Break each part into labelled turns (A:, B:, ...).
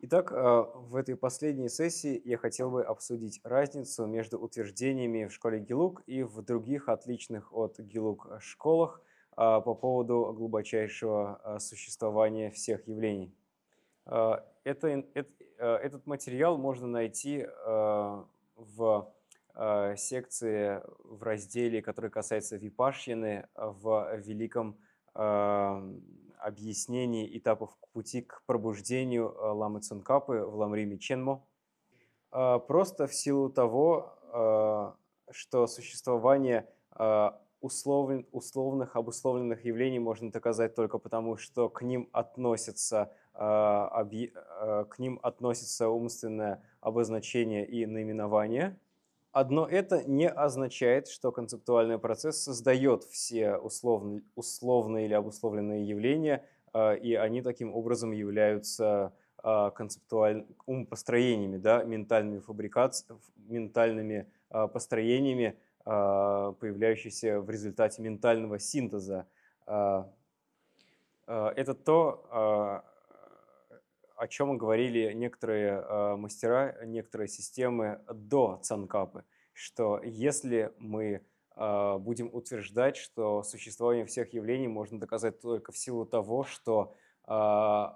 A: Итак, а, в этой последней сессии я хотел бы обсудить разницу между утверждениями в школе Гилук и в других отличных от Гилук школах а, по поводу глубочайшего существования всех явлений. Это, этот материал можно найти в секции в разделе, который касается випашьяны в великом объяснении этапов пути к пробуждению э, ламы Цункапы в Ламриме Ченмо. Э, просто в силу того, э, что существование условных, обусловленных явлений можно доказать только потому, что к ним относятся, к ним относится умственное обозначение и наименование – Одно это не означает, что концептуальный процесс создает все условные, условные или обусловленные явления, а, и они таким образом являются а, концептуальными умопостроениями, да, ментальными, фабрикациями, ментальными а, построениями, появляющимися в результате ментального синтеза. Это то, о чем говорили некоторые э, мастера, некоторые системы до Цанкапы, что если мы э, будем утверждать, что существование всех явлений можно доказать только в силу того, что э,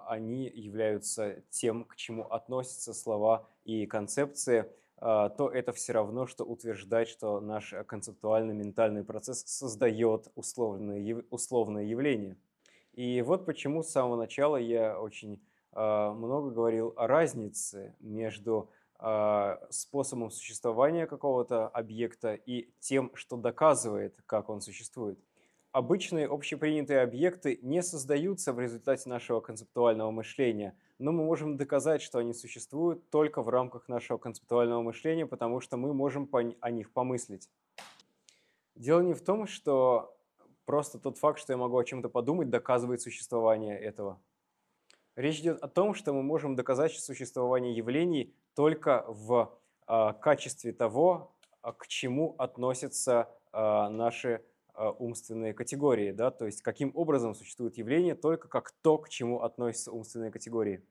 A: они являются тем, к чему относятся слова и концепции, то это все равно, что утверждать, что наш концептуальный ментальный процесс создает условные, условные явления. И вот почему с самого начала я очень а, много говорил о разнице между а, способом существования какого-то объекта и тем, что доказывает, как он существует. Обычные общепринятые объекты не создаются в результате нашего концептуального мышления, но мы можем доказать, что они существуют только в рамках нашего концептуального мышления, потому что мы можем о них помыслить. Дело не в том, что просто тот факт, что я могу о чем-то подумать, доказывает существование этого. Речь идет о том, что мы можем доказать существование явлений только в э, качестве того, а, к чему относятся э, наши э, умственные категории. Да? То есть каким образом существует явление только как то, к чему относятся умственные категории.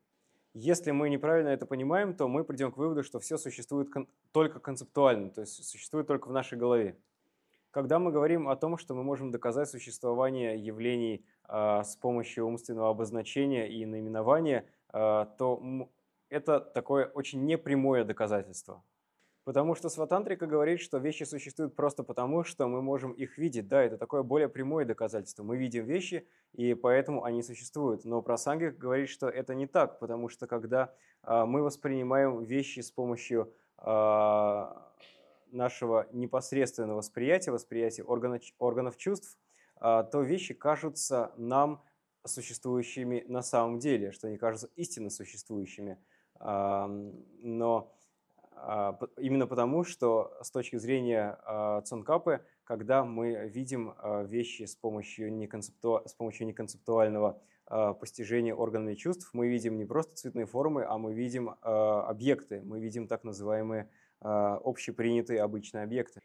A: Если мы неправильно это понимаем, то мы придем к выводу, что все существует кон только концептуально, то есть существует только в нашей голове. Когда мы говорим о том, что мы можем доказать существование явлений с помощью умственного обозначения и наименования, э, то это такое очень непрямое доказательство. Потому что сватантрика говорит, что вещи существуют просто потому, что мы можем их видеть. Да, это такое более прямое доказательство. Мы видим вещи, и поэтому они существуют. Но прасангик говорит, что это не так, потому что когда э, мы воспринимаем вещи с помощью нашего непосредственного восприятия, восприятия органов, чувств, а, то вещи кажутся нам существующими на самом деле, что они кажутся истинно существующими. Но а, именно потому, что с точки зрения а, Цонкапы, когда мы видим вещи с помощью, неконцепту... с помощью неконцептуального постижения органами чувств, мы видим не просто цветные формы, а мы видим объекты, мы видим так называемые а, общепринятые обычные объекты.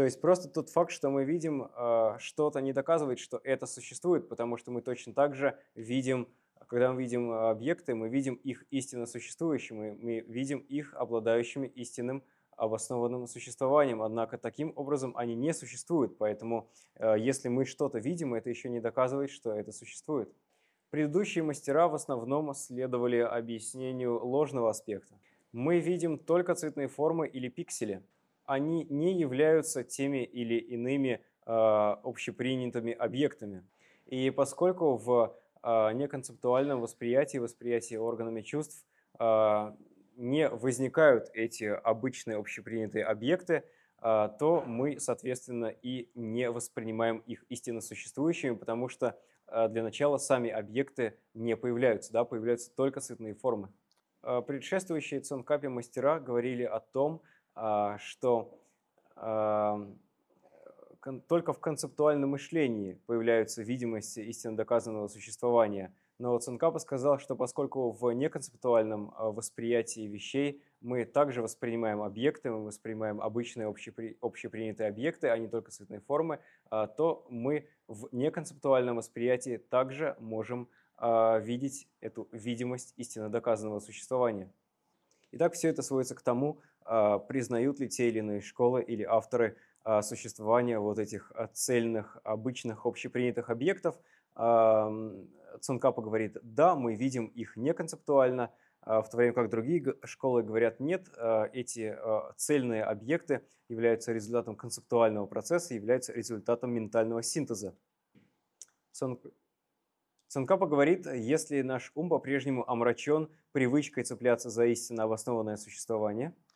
A: То есть просто тот факт, что мы видим а, что-то, не доказывает, что это существует, потому что мы точно так же видим, когда мы видим объекты, мы видим их истинно существующими, мы видим их обладающими истинным обоснованным существованием. Однако таким образом они не существуют, поэтому а, если мы что-то видим, это еще не доказывает, что это существует. Предыдущие мастера в основном следовали объяснению ложного аспекта мы видим только цветные формы или пиксели. Они не являются теми или иными э, общепринятыми объектами. И поскольку в э, неконцептуальном восприятии, восприятии органами чувств э, не возникают эти обычные общепринятые объекты, то мы, соответственно, и не воспринимаем их истинно существующими, потому что для начала сами объекты не появляются, да, появляются только цветные формы. Предшествующие Цункапе мастера говорили о том, а, что только в концептуальном мышлении появляются видимости истинно доказанного существования. Но Цункапа сказал, что поскольку в неконцептуальном а, восприятии вещей мы также воспринимаем объекты, мы воспринимаем обычные общепри... общепринятые объекты, а не только цветные формы, а, то мы в неконцептуальном восприятии также можем видеть эту видимость истинно доказанного существования. Итак, все это сводится к тому, признают ли те или иные школы или авторы существование вот этих цельных, обычных, общепринятых объектов. Цункапа говорит, да, мы видим их не концептуально, в то время как другие школы говорят, нет, эти цельные объекты являются результатом концептуального процесса, являются результатом ментального синтеза. Цанкапа говорит, если наш ум по-прежнему омрачен привычкой цепляться за истинно обоснованное существование, а,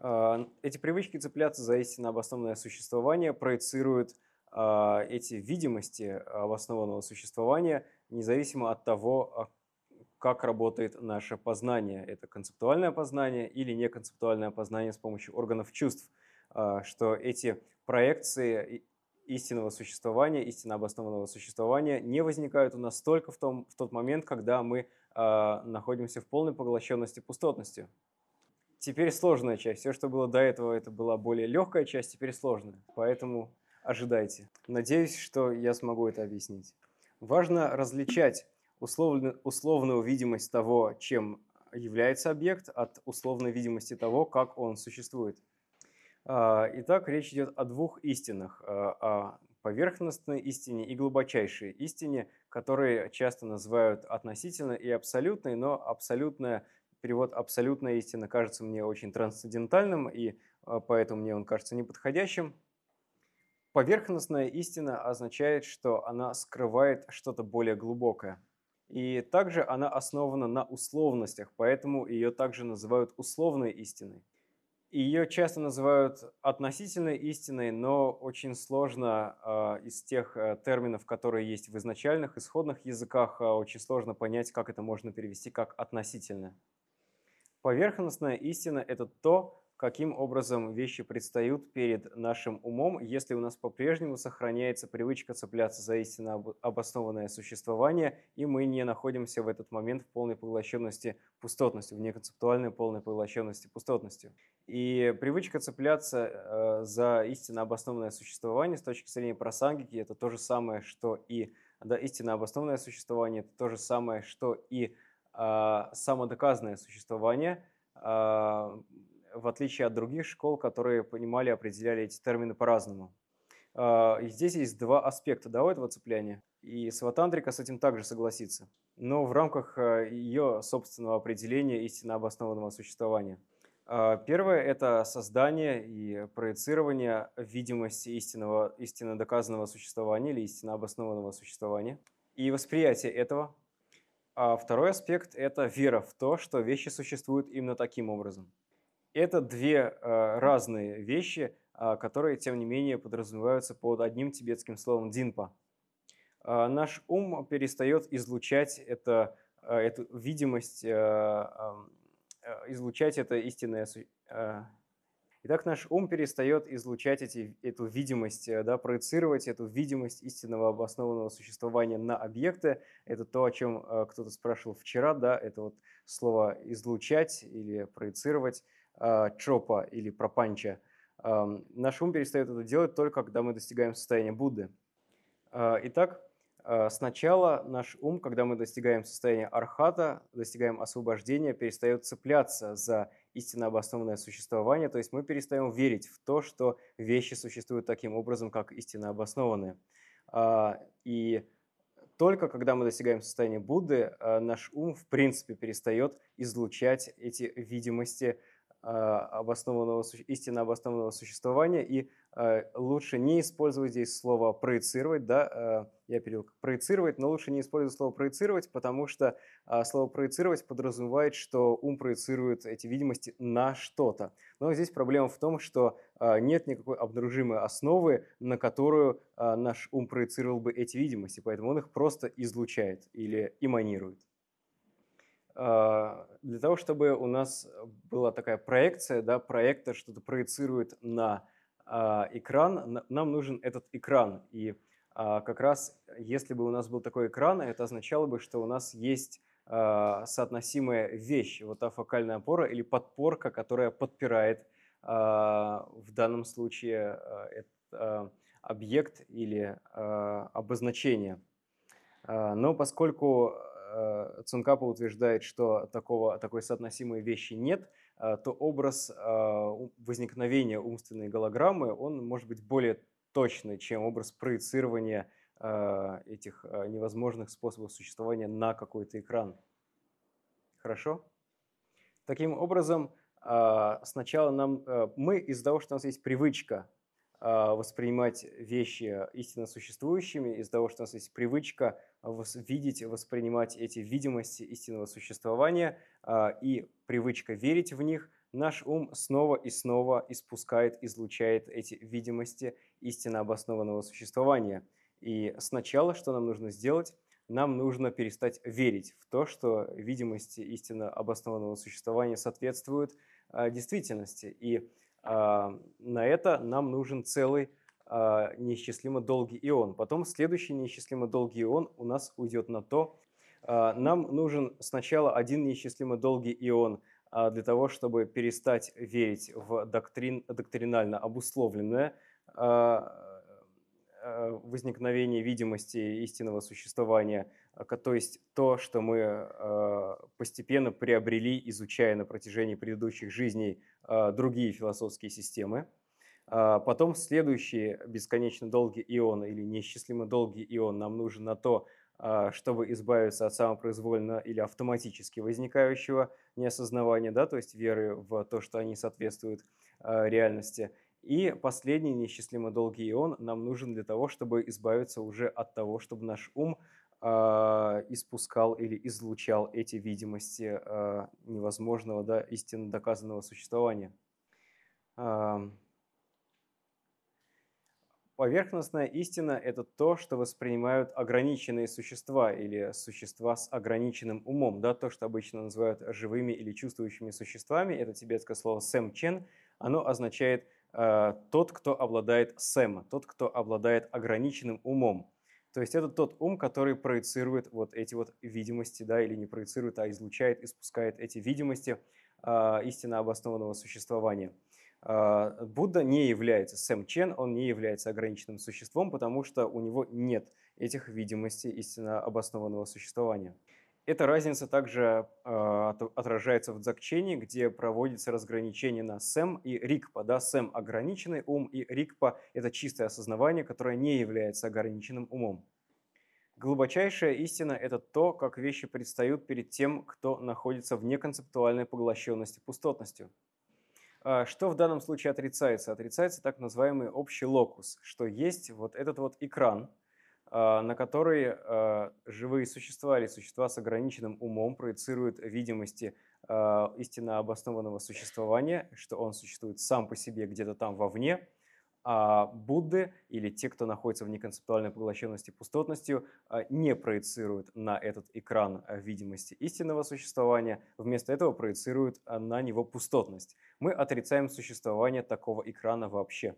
A: эти привычки цепляться за истинно обоснованное существование проецируют а, эти видимости обоснованного существования независимо от того, а, как работает наше познание. Это концептуальное познание или неконцептуальное познание с помощью органов чувств, что эти проекции истинного существования, истинно обоснованного существования не возникают у нас только в, том, в тот момент, когда мы находимся в полной поглощенности пустотностью. Теперь сложная часть. Все, что было до этого, это была более легкая часть, теперь сложная. Поэтому ожидайте. Надеюсь, что я смогу это объяснить. Важно различать условно, условную видимость того, чем является объект, от условной видимости того, как он существует. А, итак, речь идет о двух истинах, а, о поверхностной истине и глубочайшей истине, которые часто называют относительной и абсолютной, но абсолютная, перевод «абсолютная истина» кажется мне очень трансцендентальным, и а, поэтому мне он кажется неподходящим. Поверхностная истина означает, что она скрывает что-то более глубокое. И также она основана на условностях, поэтому ее также называют условной истиной. Ее часто называют относительной истиной, но очень сложно э, из тех э, терминов, которые есть в изначальных исходных языках, э, очень сложно понять, как это можно перевести как относительно. Поверхностная истина – это то, каким образом вещи предстают перед нашим умом, если у нас по-прежнему сохраняется привычка цепляться за истинно обоснованное существование, и мы не находимся в этот момент в полной поглощенности пустотностью, в неконцептуальной полной поглощенности пустотностью. И привычка цепляться э, за истинно обоснованное существование с точки зрения просангики – это то же самое, что и да, истинно обоснованное существование, это то же самое, что и самодоказанное существование э, – в отличие от других школ, которые понимали, определяли эти термины по-разному. А, здесь есть два аспекта да, у этого цепляния, и Сватантрика с этим также согласится, но в рамках а, ее собственного определения истинно обоснованного существования. А, первое – это создание и проецирование видимости истинного, истинно доказанного существования или истинно обоснованного существования и восприятие этого. А второй аспект – это вера в то, что вещи существуют именно таким образом. Это две э, разные вещи, э, которые, тем не менее, подразумеваются под одним тибетским словом «динпа». Э, наш ум перестает излучать это, э, эту видимость, э, излучать это истинное э, Итак, наш ум перестает излучать эти, эту видимость, э, да, проецировать эту видимость истинного обоснованного существования на объекты. Это то, о чем э, кто-то спрашивал вчера, да, это вот слово «излучать» или «проецировать». А, чопа или пропанча, наш ум перестает это делать только когда мы достигаем состояния Будды. А, итак, сначала наш ум, когда мы достигаем состояния архата, достигаем освобождения, перестает цепляться за истинно обоснованное существование, то есть мы перестаем верить в то, что вещи существуют таким образом, как истинно обоснованные. И только когда мы достигаем состояния Будды, наш ум в принципе перестает излучать эти видимости а, обоснованного, истинно обоснованного существования, и а, лучше не использовать здесь слово «проецировать», да, а, я перевел как «проецировать», но лучше не использовать слово «проецировать», потому что слово «проецировать» подразумевает, что ум проецирует эти видимости на что-то. Но здесь проблема в том, что нет никакой обнаружимой основы, на которую наш ум проецировал бы эти видимости, поэтому он их просто излучает или эманирует. А, для того, чтобы у нас была такая проекция, да, проектор что-то проецирует на а, экран, нам нужен этот экран. И а, как раз если бы у нас был такой экран, это означало бы, что у нас есть соотносимая вещь, вот та фокальная опора или подпорка, которая подпирает в данном случае объект или обозначение. Но поскольку э, Цункапа утверждает, что такого, такой соотносимой вещи нет, э, то образ э, возникновения умственной голограммы, он может быть более точный, чем образ проецирования э, этих э, невозможных способов существования на какой-то экран. Хорошо? Таким образом, э, сначала нам, э, мы из-за того, что у нас есть привычка воспринимать вещи истинно существующими, из-за того, что у нас есть привычка видеть, воспринимать эти видимости истинного существования а, и привычка верить в них, наш ум снова и снова испускает, излучает эти видимости истинно обоснованного существования. И сначала, что нам нужно сделать, нам нужно перестать верить в то, что видимости истинно обоснованного существования соответствуют а, действительности. И а, на это нам нужен целый а, неисчислимо долгий ион. Потом следующий неисчислимо долгий ион у нас уйдет на то, а, нам нужен сначала один неисчислимо долгий ион для того, чтобы перестать верить в доктрин, доктринально обусловленное возникновение видимости истинного существования, то есть то, что мы постепенно приобрели, изучая на протяжении предыдущих жизней а, другие философские системы. А, потом следующий бесконечно долгий ион или неисчислимо долгий ион нам нужен на то, а, чтобы избавиться от самопроизвольно или автоматически возникающего неосознавания, да, то есть веры в то, что они соответствуют реальности. И последний неисчислимо долгий ион нам нужен для того, чтобы избавиться уже от того, чтобы наш ум испускал или излучал эти видимости э, невозможного, да, истинно доказанного существования. Поверхностная истина – это то, что воспринимают ограниченные существа или существа с ограниченным умом. Да, то, что обычно называют живыми или чувствующими существами, это тибетское слово «сэмчен», оно означает э, «тот, кто обладает сэм», тот, кто обладает ограниченным умом. То есть это тот ум, который проецирует вот эти вот видимости, да, или не проецирует, а излучает, испускает эти видимости э, истинно обоснованного существования. Э, Будда не является Сэм Чен, он не является ограниченным существом, потому что у него нет этих видимостей истинно обоснованного существования. Эта разница также э, отражается в дзакчении, где проводится разграничение на сэм и рикпа. Да? Сэм – ограниченный ум, и рикпа – это чистое осознавание, которое не является ограниченным умом. Глубочайшая истина – это то, как вещи предстают перед тем, кто находится в неконцептуальной поглощенности пустотностью. А что в данном случае отрицается? Отрицается так называемый общий локус, что есть вот этот вот экран – на который а, живые существа или существа с ограниченным умом проецируют видимости а, истинно обоснованного существования, что он существует сам по себе где-то там вовне, а Будды или те, кто находится в неконцептуальной поглощенности пустотностью, не проецируют на этот экран видимости истинного существования, вместо этого проецируют на него пустотность. Мы отрицаем существование такого экрана вообще.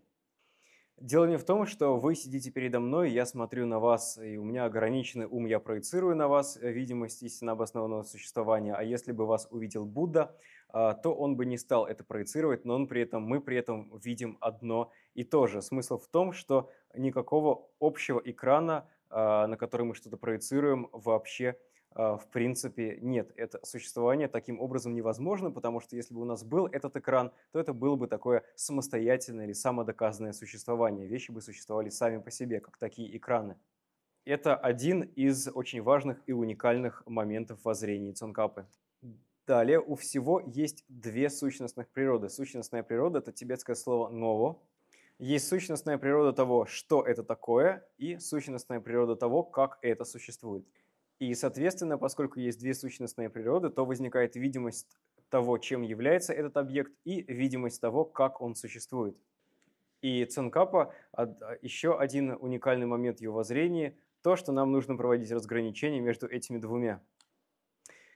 A: Дело не в том, что вы сидите передо мной, я смотрю на вас, и у меня ограниченный ум, я проецирую на вас э, видимость истинно обоснованного существования. А если бы вас увидел Будда, а, то он бы не стал это проецировать, но он при этом, мы при этом видим одно и то же. Смысл в том, что никакого общего экрана, а, на который мы что-то проецируем, вообще а, в принципе нет. Это существование таким образом невозможно, потому что если бы у нас был этот экран, то это было бы такое самостоятельное или самодоказанное существование. Вещи бы существовали сами по себе, как такие экраны. Это один из очень важных и уникальных моментов воззрения Цонкапы. Далее, у всего есть две сущностных природы. Сущностная природа – это тибетское слово «ново». Есть сущностная природа того, что это такое, и сущностная природа того, как это существует. И, соответственно, поскольку есть две сущностные природы, то возникает видимость того, чем является этот объект, и видимость того, как он существует. И Ценкапа, еще один уникальный момент его зрении, то, что нам нужно проводить разграничение между этими двумя.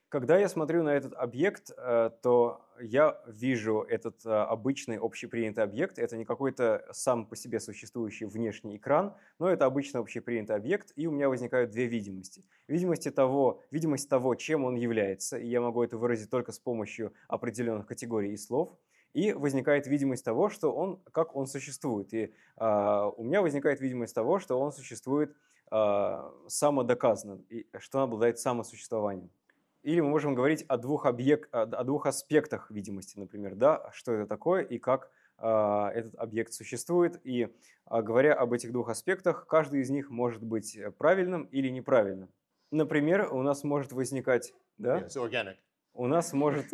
A: Когда я смотрю на этот объект, э, то я вижу этот э, обычный общепринятый объект. Это не какой-то сам по себе существующий внешний экран, но это обычный общепринятый объект, и у меня возникают две видимости. Видимости того, видимость того, чем он является, и я могу это выразить только с помощью определенных категорий и слов, и возникает видимость того, что он, как он существует. И э, у меня возникает видимость того, что он существует э, самодоказано, и что она обладает самосуществованием. Или мы можем говорить о двух, объект, о двух аспектах видимости, например, да, что это такое и как э, этот объект существует. И э, говоря об этих двух аспектах, каждый из них может быть правильным или неправильным. Например, у нас может возникать... Да?
B: Yeah,
A: у нас может...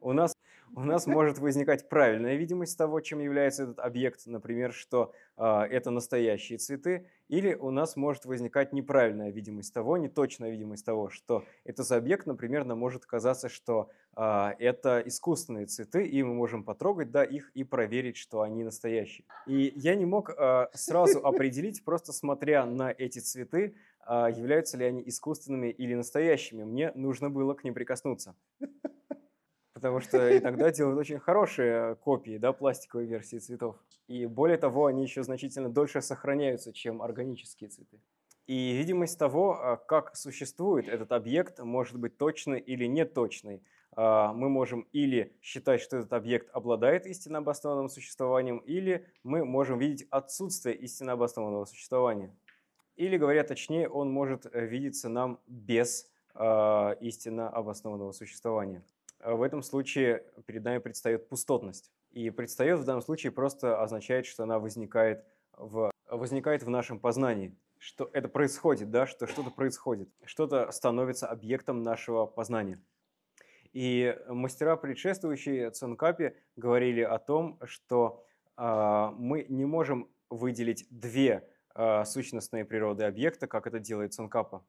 A: У нас у нас может возникать правильная видимость того, чем является этот объект, например, что э, это настоящие цветы, или у нас может возникать неправильная видимость того, неточная видимость того, что это за объект, например, нам может казаться, что э, это искусственные цветы, и мы можем потрогать да, их и проверить, что они настоящие. И я не мог э, сразу определить, просто смотря на эти цветы, являются ли они искусственными или настоящими. Мне нужно было к ним прикоснуться потому что иногда делают очень хорошие копии, да, пластиковой версии цветов. И более того, они еще значительно дольше сохраняются, чем органические цветы. И видимость того, а, как существует этот объект, может быть точной или неточной. А, мы можем или считать, что этот объект обладает истинно обоснованным существованием, или мы можем видеть отсутствие истинно обоснованного существования. Или, говоря точнее, он может э, видеться нам без э, истинно обоснованного существования. Э, в этом случае перед нами предстает пустотность. И предстает в данном случае просто означает, что она возникает в, возникает в нашем познании. Что это происходит, да, что что-то происходит, что-то становится объектом нашего познания. И мастера, предшествующие Цункапе, говорили о том, что э, мы не можем выделить две э, сущностные природы объекта, как это делает Цункапа.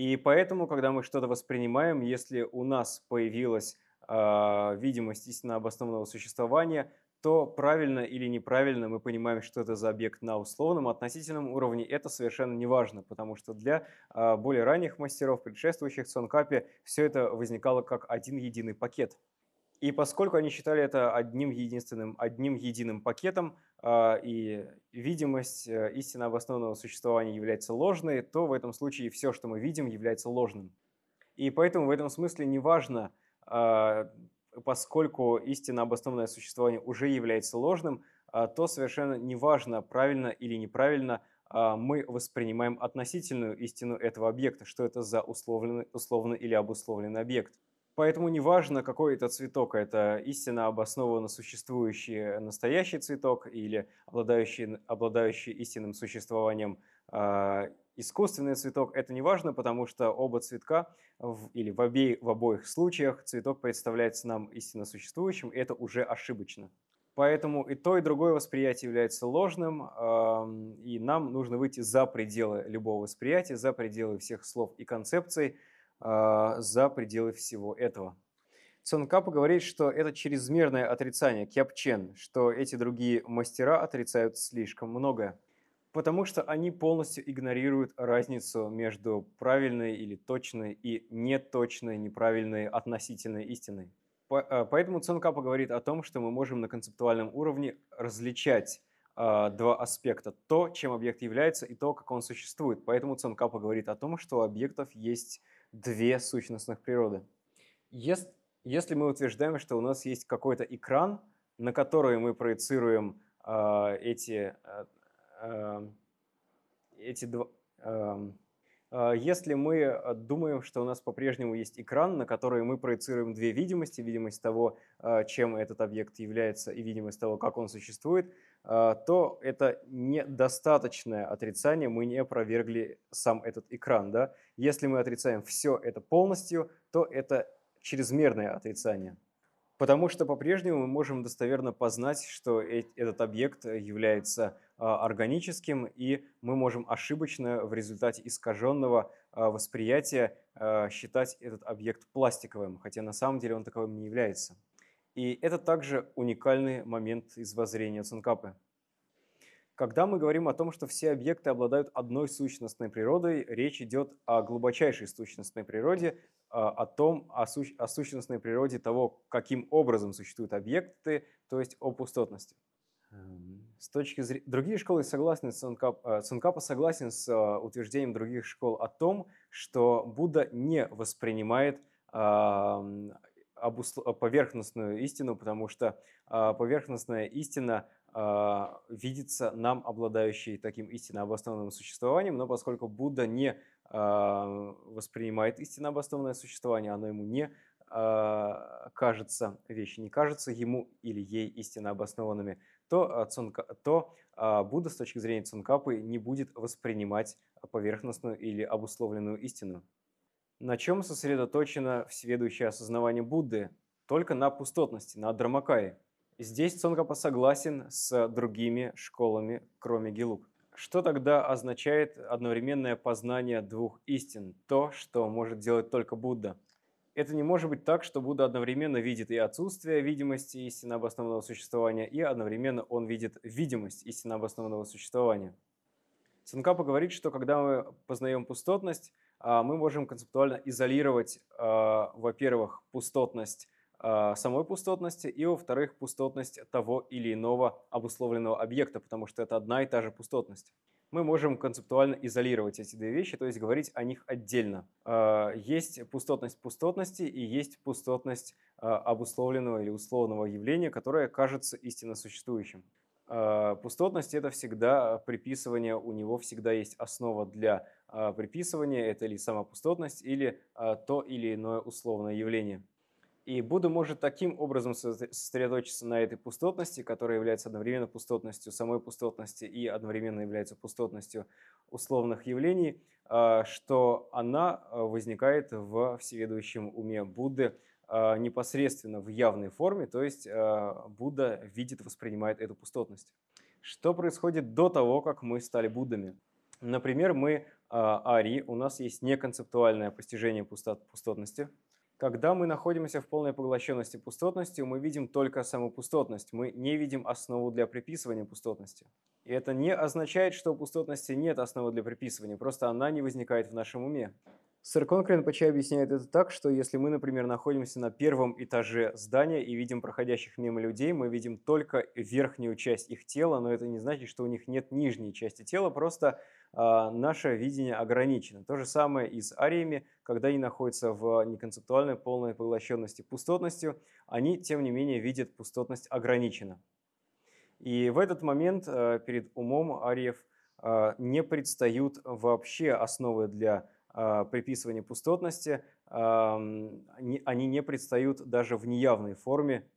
A: И поэтому, когда мы что-то воспринимаем, если у нас появилась э, видимость истинно обоснованного существования, то правильно или неправильно мы понимаем, что это за объект на условном, относительном уровне, это совершенно не важно, потому что для э, более ранних мастеров, предшествующих Цонкапе, все это возникало как один единый пакет. И поскольку они считали это одним единственным, одним единым пакетом, и видимость э, истинно обоснованного существования является ложной, то в этом случае все, что мы видим, является ложным. И поэтому в этом смысле неважно, а, поскольку истинно обоснованное существование уже является ложным, а, то совершенно неважно, правильно или неправильно мы воспринимаем относительную истину этого объекта, что это за условленный, условный или обусловленный объект. Поэтому неважно, какой это цветок, это истинно обоснованно существующий настоящий цветок или обладающий, обладающий истинным существованием э, искусственный цветок, это не важно, потому что оба цветка в, или в, обе, в обоих случаях цветок представляется нам истинно существующим, и это уже ошибочно. Поэтому и то, и другое восприятие является ложным, и нам нужно выйти за пределы любого восприятия, за пределы всех слов и концепций – а, за пределы всего этого. Цонкапа говорит, что это чрезмерное отрицание, кяпчен, что эти другие мастера отрицают слишком многое, потому что они полностью игнорируют разницу между правильной или точной и неточной, неправильной, относительной истиной. А, поэтому Цонкапа говорит о том, что мы можем на концептуальном уровне различать э, два аспекта. То, чем объект является, и то, как он существует. Поэтому Цонкапа говорит о том, что у объектов есть две сущностных природы. Если, если мы утверждаем, что у нас есть какой-то экран, на который мы проецируем э, эти, э, эти два... Э, если мы думаем, что у нас по-прежнему есть экран, на который мы проецируем две видимости, видимость того, чем этот объект является, и видимость того, как он существует, то это недостаточное отрицание, мы не опровергли сам этот экран. Да? Если мы отрицаем все это полностью, то это чрезмерное отрицание. Потому что по-прежнему мы можем достоверно познать, что этот объект является а, органическим, и мы можем ошибочно в результате искаженного а, восприятия а, считать этот объект пластиковым, хотя на самом деле он таковым не является. И это также уникальный момент из воззрения Цункапы. Когда мы говорим о том, что все объекты обладают одной сущностной природой, речь идет о глубочайшей сущностной природе, а, о том, о, су о сущностной природе того, каким образом существуют объекты, то есть о пустотности. Эм, с точки зрения... Другие школы согласны, Цункап... Э, Цункапа согласен с э, утверждением других школ о том, что Будда не воспринимает поверхностную истину, потому что поверхностная истина а, видится нам, обладающей таким истинно обоснованным существованием, но поскольку Будда не а, воспринимает истинно обоснованное существование, оно ему не а, кажется, вещи не кажутся ему или ей истинно обоснованными, то, цунка, то Будда с точки зрения Цункапы не будет воспринимать поверхностную или обусловленную истину. На чем сосредоточено всеведущее осознавание Будды? Только на пустотности, на Драмакае. Здесь Цонгапа согласен с другими школами, кроме Гилук. Что тогда означает одновременное познание двух истин? То, что может делать только Будда. Это не может быть так, что Будда одновременно видит и отсутствие видимости истинно обоснованного существования, и одновременно он видит видимость истинно обоснованного существования. Цункапа говорит, что когда мы познаем пустотность, мы можем концептуально изолировать, а, во-первых, пустотность а, самой пустотности и, во-вторых, пустотность того или иного обусловленного объекта, потому что это одна и та же пустотность. Мы можем концептуально изолировать эти две вещи, то есть говорить о них отдельно. А, есть пустотность пустотности и есть пустотность а, обусловленного или условного явления, которое кажется истинно существующим. Пустотность – это всегда приписывание, у него всегда есть основа для приписывания, это или сама пустотность, или то или иное условное явление. И Будда может таким образом сосредоточиться на этой пустотности, которая является одновременно пустотностью самой пустотности и одновременно является пустотностью условных явлений, а, что она а, возникает в всеведущем уме Будды а, непосредственно в явной форме, то есть Будда видит, воспринимает эту пустотность. Что происходит до того, как мы стали Буддами? Например, мы Ари, у нас есть неконцептуальное постижение пустотности – когда мы находимся в полной поглощенности пустотностью, мы видим только саму пустотность, мы не видим основу для приписывания пустотности. И это не означает, что у пустотности нет основы для приписывания, просто она не возникает в нашем уме. Сэр Конкрен Пачай объясняет это так, что если мы, например, находимся на первом этаже здания и видим проходящих мимо людей, мы видим только верхнюю часть их тела, но это не значит, что у них нет нижней части тела, просто э, наше видение ограничено. То же самое и с ариями, когда они находятся в неконцептуальной полной поглощенности пустотностью, они, тем не менее, видят пустотность ограниченно. И в этот момент э, перед умом ариев э, не предстают вообще основы для приписывания пустотности, они не предстают даже в неявной форме.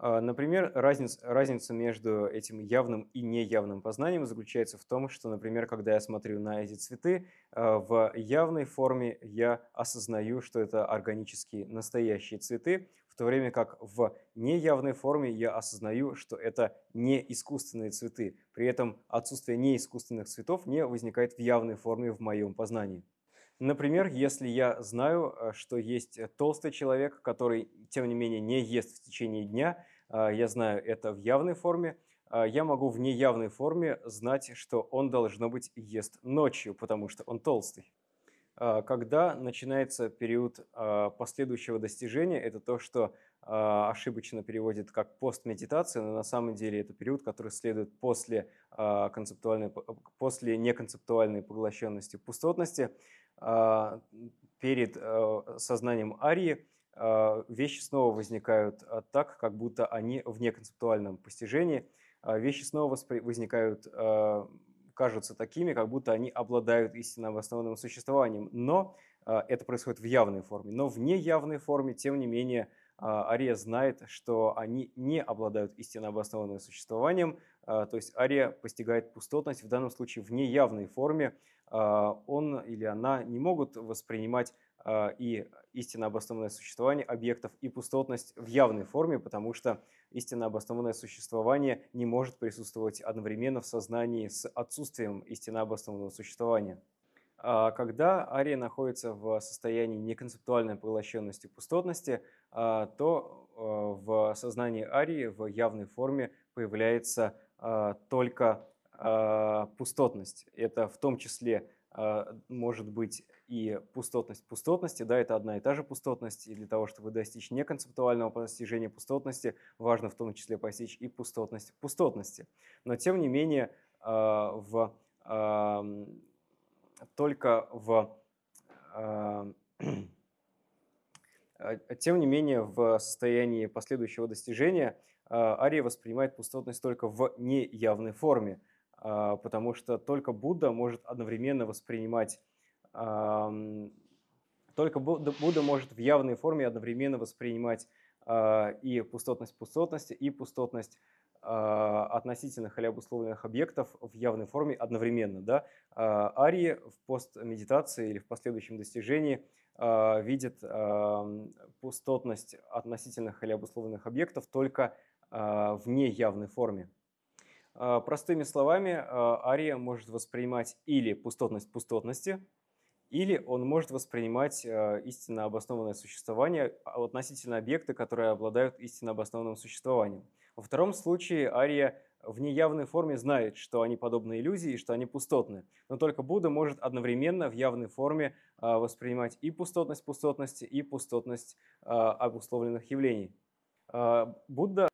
A: А, например, разница, разница между этим явным и неявным познанием заключается в том, что, например, когда я смотрю на эти цветы, а, в явной форме я осознаю, что это органические настоящие цветы, то время как в неявной форме я осознаю, что это не искусственные цветы. При этом отсутствие неискусственных цветов не возникает в явной форме в моем познании. Например, если я знаю, э, что есть толстый человек, который, тем не менее, не ест в течение дня, э, я знаю это в явной форме, э, я могу в неявной форме знать, что он, должно быть, ест ночью, потому что он толстый. А, когда начинается период а, последующего достижения, это то, что а, ошибочно переводит как постмедитация, но на самом деле это период, который следует после, концептуальной, после неконцептуальной поглощенности пустотности. Перед сознанием арии вещи снова возникают так, как будто они в неконцептуальном постижении. Вещи снова возникают кажутся такими, как будто они обладают истинно обоснованным существованием. Но а, это происходит в явной форме. Но в неявной форме, тем не менее, а, Ария знает, что они не обладают истинно обоснованным существованием, а, то есть Ария постигает пустотность, в данном случае в неявной форме. Он или она не могут воспринимать и истинно обоснованное существование объектов, и пустотность в явной форме, потому что истинно обоснованное существование не может присутствовать одновременно в сознании с отсутствием истинно обоснованного существования. А когда ария находится в состоянии неконцептуальной поглощенности пустотности, а, то а, в сознании арии в явной форме появляется только пустотность. Это в том числе может быть и пустотность пустотности, да, это одна и та же пустотность, и для того, чтобы достичь неконцептуального постижения пустотности, важно в том числе постичь и пустотность пустотности. Но тем не менее, а, в, только в а, тем не менее, в состоянии последующего достижения Ария воспринимает пустотность только в неявной форме, потому что только Будда может одновременно воспринимать только Будда может в явной форме одновременно воспринимать и пустотность пустотности, и пустотность относительных или обусловленных объектов в явной форме одновременно. Да? Арии в постмедитации или в последующем достижении видят пустотность относительных или обусловленных объектов только в неявной форме. Простыми словами, Ария может воспринимать или пустотность пустотности – или он может воспринимать э, истинно обоснованное существование а, относительно объекта, которые обладают истинно обоснованным существованием. Во втором случае Ария в неявной форме знает, что они подобны иллюзии и что они пустотны. Но только Будда может одновременно в явной форме э, воспринимать и пустотность пустотности, и пустотность обусловленных явлений. Будда а,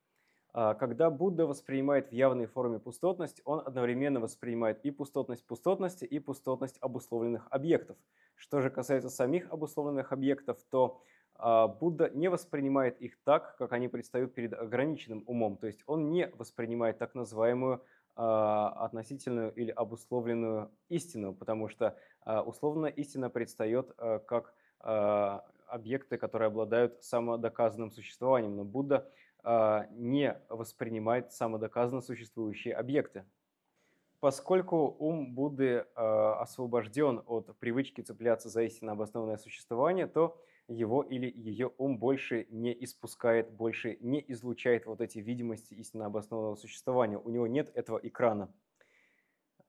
A: когда Будда воспринимает в явной форме пустотность, он одновременно воспринимает и пустотность пустотности, и пустотность обусловленных объектов. Что же касается самих обусловленных объектов, то а, Будда не воспринимает их так, как они предстают перед ограниченным умом. То есть он не воспринимает так называемую а, относительную или обусловленную истину, потому что условная истина предстает как объекты, которые обладают самодоказанным существованием. Но Будда а, не воспринимает самодоказанно существующие объекты. Поскольку ум Будды а, освобожден от привычки цепляться за истинно обоснованное существование, то его или ее ум больше не испускает, больше не излучает вот эти видимости истинно обоснованного существования. У него нет этого экрана.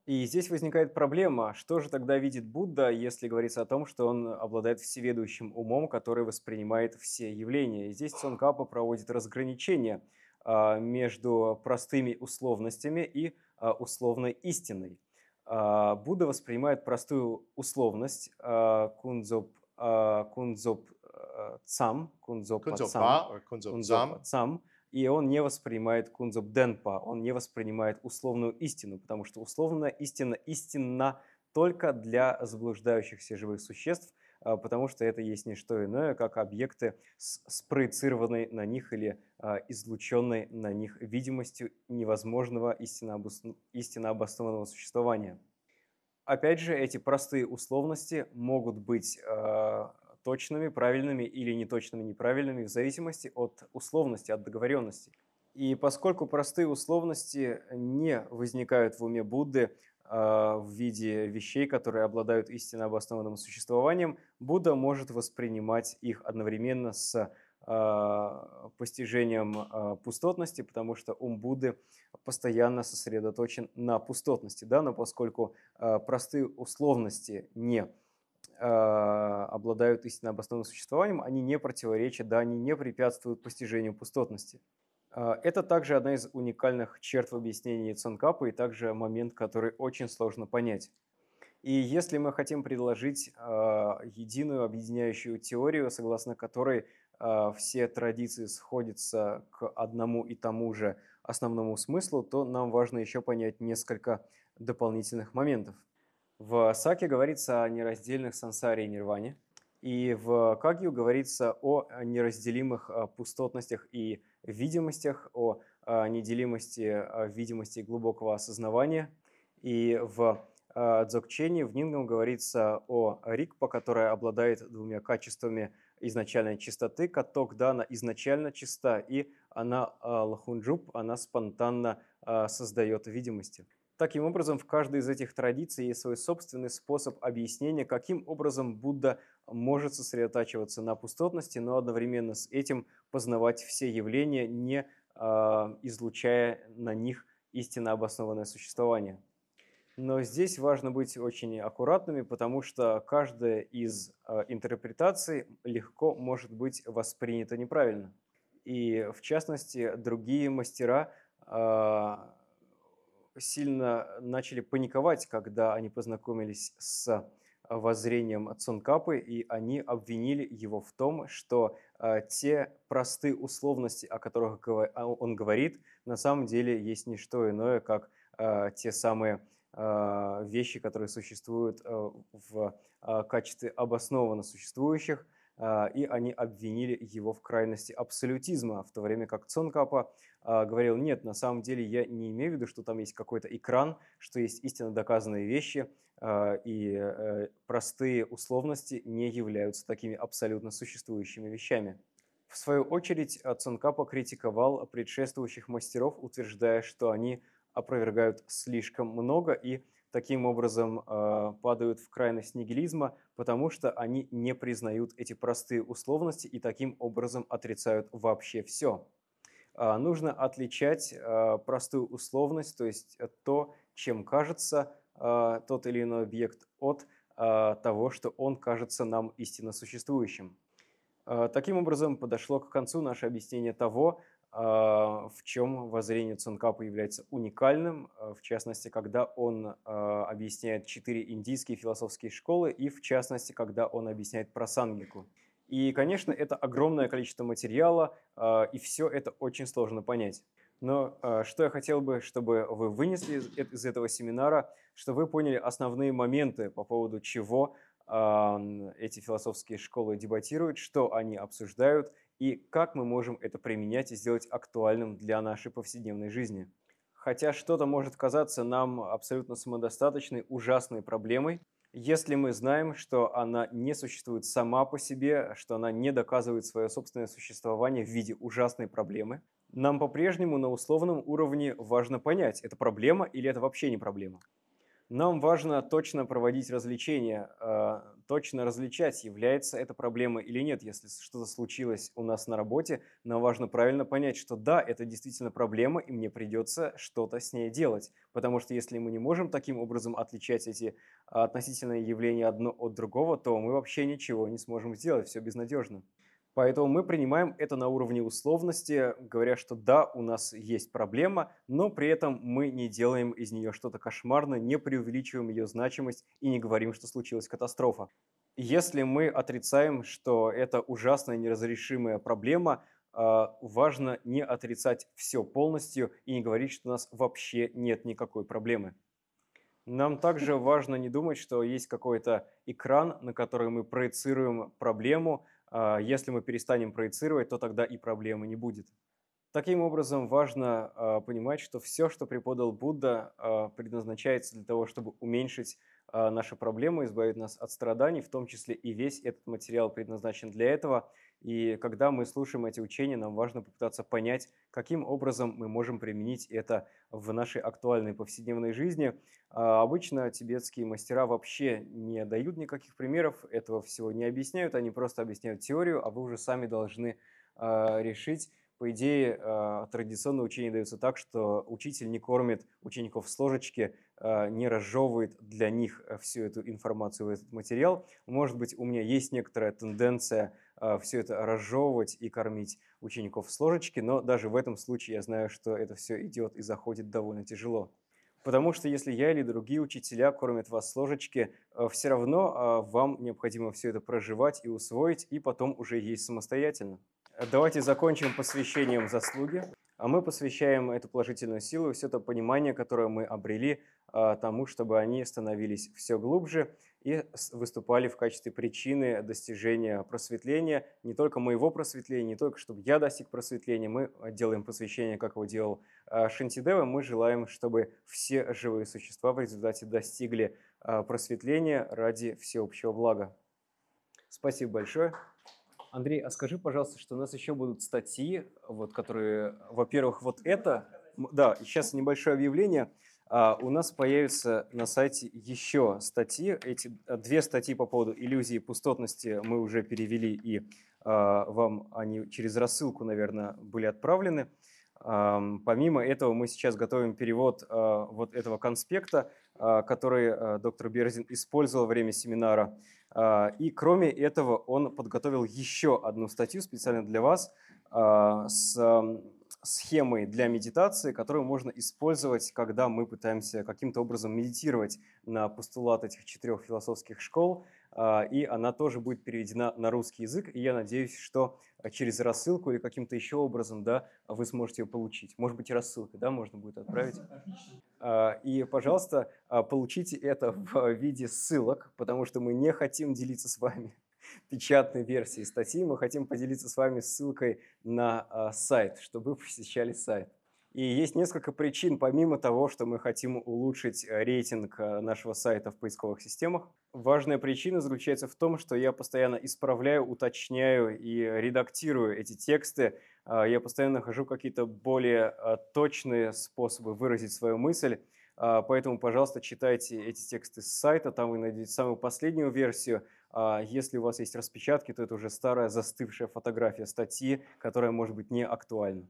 A: И здесь возникает проблема, что же тогда видит Будда, если говорится о том, что он обладает всеведущим умом, который воспринимает все явления. И здесь Цонкапа проводит разграничение а, между простыми условностями и а, условной истиной. А, Будда воспринимает простую условность кунзоп, кунзоп цам, кунзоп цам, кунзоп цам, и он не воспринимает кунзоб денпа, он не воспринимает условную истину, потому что условная истина истинна только для заблуждающихся живых существ, а, потому что это есть не что иное, как объекты с спроецированной на них или а, излученной на них видимостью невозможного истинно, обоснованного существования. Опять же, эти простые условности могут быть а, точными, правильными или неточными, неправильными в зависимости от условности, от договоренности. И поскольку простые условности не возникают в уме Будды э, в виде вещей, которые обладают истинно обоснованным существованием, Будда может воспринимать их одновременно с э, постижением э, пустотности, потому что ум Будды постоянно сосредоточен на пустотности. Да? Но поскольку простые условности не а, обладают истинно обоснованным существованием, они не противоречат, да, они не препятствуют постижению пустотности. А, это также одна из уникальных черт в объяснении Цонкапа и также момент, который очень сложно понять. И если мы хотим предложить э, единую объединяющую теорию, согласно которой все традиции сходятся к одному и тому же основному смыслу, то нам важно еще понять несколько дополнительных моментов. В Саке говорится о нераздельных сансаре и нирване, и в Кагью говорится о неразделимых а, пустотностях и видимостях, о а, неделимости видимости глубокого осознавания. И в Дзокчене в Нингам говорится о Рикпа, которая обладает двумя качествами изначальной чистоты. Каток Дана изначально чиста, и она Лахунджуб, она спонтанно создает видимости. Таким образом, в каждой из этих традиций есть свой собственный способ объяснения, каким образом Будда может сосредотачиваться на пустотности, но одновременно с этим познавать все явления, не э, излучая на них истинно обоснованное существование. Но здесь важно быть очень аккуратными, потому что каждая из э, интерпретаций легко может быть воспринята неправильно. И в частности, другие мастера э, сильно начали паниковать, когда они познакомились с воззрением Цункапы, и они обвинили его в том, что э, те простые условности, о которых а, он говорит, на самом деле есть не что иное, как э, те самые э, вещи, которые существуют в качестве обоснованно существующих, и они обвинили его в крайности абсолютизма, в то время как Цонкапа а, говорил, нет, на самом деле я не имею в виду, что там есть какой-то экран, что есть истинно доказанные вещи, а, и э, простые условности не являются такими абсолютно существующими вещами. В свою очередь, Цонкапа критиковал предшествующих мастеров, утверждая, что они опровергают слишком много и таким образом э, падают в крайность нигилизма, потому что они не признают эти простые условности и таким образом отрицают вообще все. Э, нужно отличать э, простую условность, то есть то, чем кажется э, тот или иной объект, от э, того, что он кажется нам истинно существующим. Э, таким образом, подошло к концу наше объяснение того, а, в чем воззрение Цункапа является уникальным, а, в частности, когда он а, объясняет четыре индийские философские школы и, в частности, когда он объясняет про сангику. И, конечно, это огромное количество материала, и все это очень сложно понять. Но что я хотел бы, чтобы вы вынесли из этого семинара, что вы поняли основные моменты, по поводу чего эти философские школы дебатируют, что они обсуждают – и как мы можем это применять и сделать актуальным для нашей повседневной жизни. Хотя что-то может казаться нам абсолютно самодостаточной, ужасной проблемой, если мы знаем, что она не существует сама по себе, что она не доказывает свое собственное существование в виде ужасной проблемы, нам по-прежнему на условном уровне важно понять, это проблема или это вообще не проблема. Нам важно точно проводить развлечения, а, точно различать, является это проблема или нет. Если что-то случилось у нас на работе, нам важно правильно понять, что да, это действительно проблема, и мне придется что-то с ней делать. Потому что если мы не можем таким образом отличать эти относительные явления одно от другого, то мы вообще ничего не сможем сделать, все безнадежно. Поэтому мы принимаем это на уровне условности, говоря, что да, у нас есть проблема, но при этом мы не делаем из нее что-то кошмарное, не преувеличиваем ее значимость и не говорим, что случилась катастрофа. Если мы отрицаем, что это ужасная неразрешимая проблема, а, важно не отрицать все полностью и не говорить, что у нас вообще нет никакой проблемы. Нам также важно не думать, что есть какой-то экран, на который мы проецируем проблему, если мы перестанем проецировать, то тогда и проблемы не будет. Таким образом, важно а, понимать, что все, что преподал Будда, а, предназначается для того, чтобы уменьшить наши проблемы, избавить нас от страданий, в том числе и весь этот материал предназначен для этого. И когда мы слушаем эти учения, нам важно попытаться понять, каким образом мы можем применить это в нашей актуальной повседневной жизни. А обычно тибетские мастера вообще не дают никаких примеров, этого всего не объясняют, они просто объясняют теорию, а вы уже сами должны а, решить, по идее, а, традиционное учение дается так, что учитель не кормит учеников с ложечки, а, не разжевывает для них э, всю эту информацию, этот материал. Может быть, у меня есть некоторая тенденция все это разжевывать и кормить учеников с ложечки, но даже в этом случае я знаю, что это все идет и заходит довольно тяжело. Потому что если я или другие учителя кормят вас с ложечки, э, все равно вам необходимо все это проживать и усвоить, и потом уже есть самостоятельно. Давайте закончим посвящением заслуги. А мы посвящаем эту положительную силу, все это понимание, которое мы обрели, а, тому, чтобы они становились все глубже и выступали в качестве причины достижения просветления, не только моего просветления, не только чтобы я достиг просветления, мы делаем посвящение, как его делал а, Шантидева, мы желаем, чтобы все живые существа в результате достигли просветления ради всеобщего блага. Спасибо большое. Андрей, а скажи, пожалуйста, что у нас еще будут статьи, вот, которые, во-первых, вот это, да, сейчас небольшое объявление, у нас появится на сайте еще статьи, эти а, две статьи по поводу иллюзии пустотности мы уже перевели, и а, вам они через рассылку, наверное, были отправлены. А, помимо этого мы сейчас готовим перевод а, вот этого конспекта, а, который а, доктор Берзин использовал во время семинара. А, и кроме этого он подготовил еще одну статью специально для вас а, с схемой для медитации, которую можно использовать, когда мы пытаемся каким-то образом медитировать на постулат этих четырех философских школ. А, и она тоже будет переведена на русский язык. И я надеюсь, что через рассылку или каким-то еще образом да, вы сможете ее получить. Может быть, и рассылкой да, можно будет отправить. А, и, пожалуйста, а, получите это в виде ссылок, потому что мы не хотим делиться с вами печатной версии статьи, мы хотим поделиться с вами ссылкой на а, сайт, чтобы вы посещали сайт. И есть несколько причин, помимо того, что мы хотим улучшить э, рейтинг э, нашего сайта в поисковых системах. Важная причина заключается в том, что я постоянно исправляю, уточняю и редактирую эти тексты. А, я постоянно нахожу какие-то более а, точные способы выразить свою мысль. Поэтому, пожалуйста, читайте эти тексты с сайта, там вы найдете самую последнюю версию. Если у вас есть распечатки, то это уже старая застывшая фотография статьи, которая может быть не актуальна.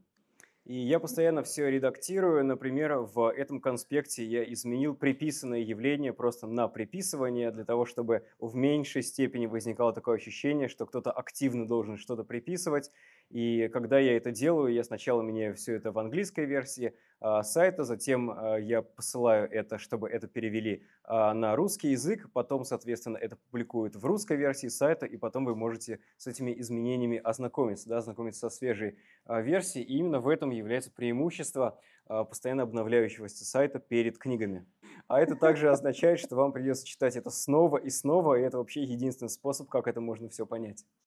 A: И я постоянно все редактирую. Например, в этом конспекте я изменил приписанное явление просто на приписывание, для того, чтобы в меньшей степени возникало такое ощущение, что кто-то активно должен что-то приписывать. И когда я это делаю, я сначала меняю все это в английской версии а, сайта, затем а, я посылаю это, чтобы это перевели а, на русский язык, потом, соответственно, это публикуют в русской версии сайта, и потом вы можете с этими изменениями ознакомиться, да, ознакомиться со свежей версией. И именно в этом является преимущество постоянно обновляющегося сайта перед книгами. А это также означает, что вам придется читать это снова и снова, и это вообще единственный способ, как это можно все понять.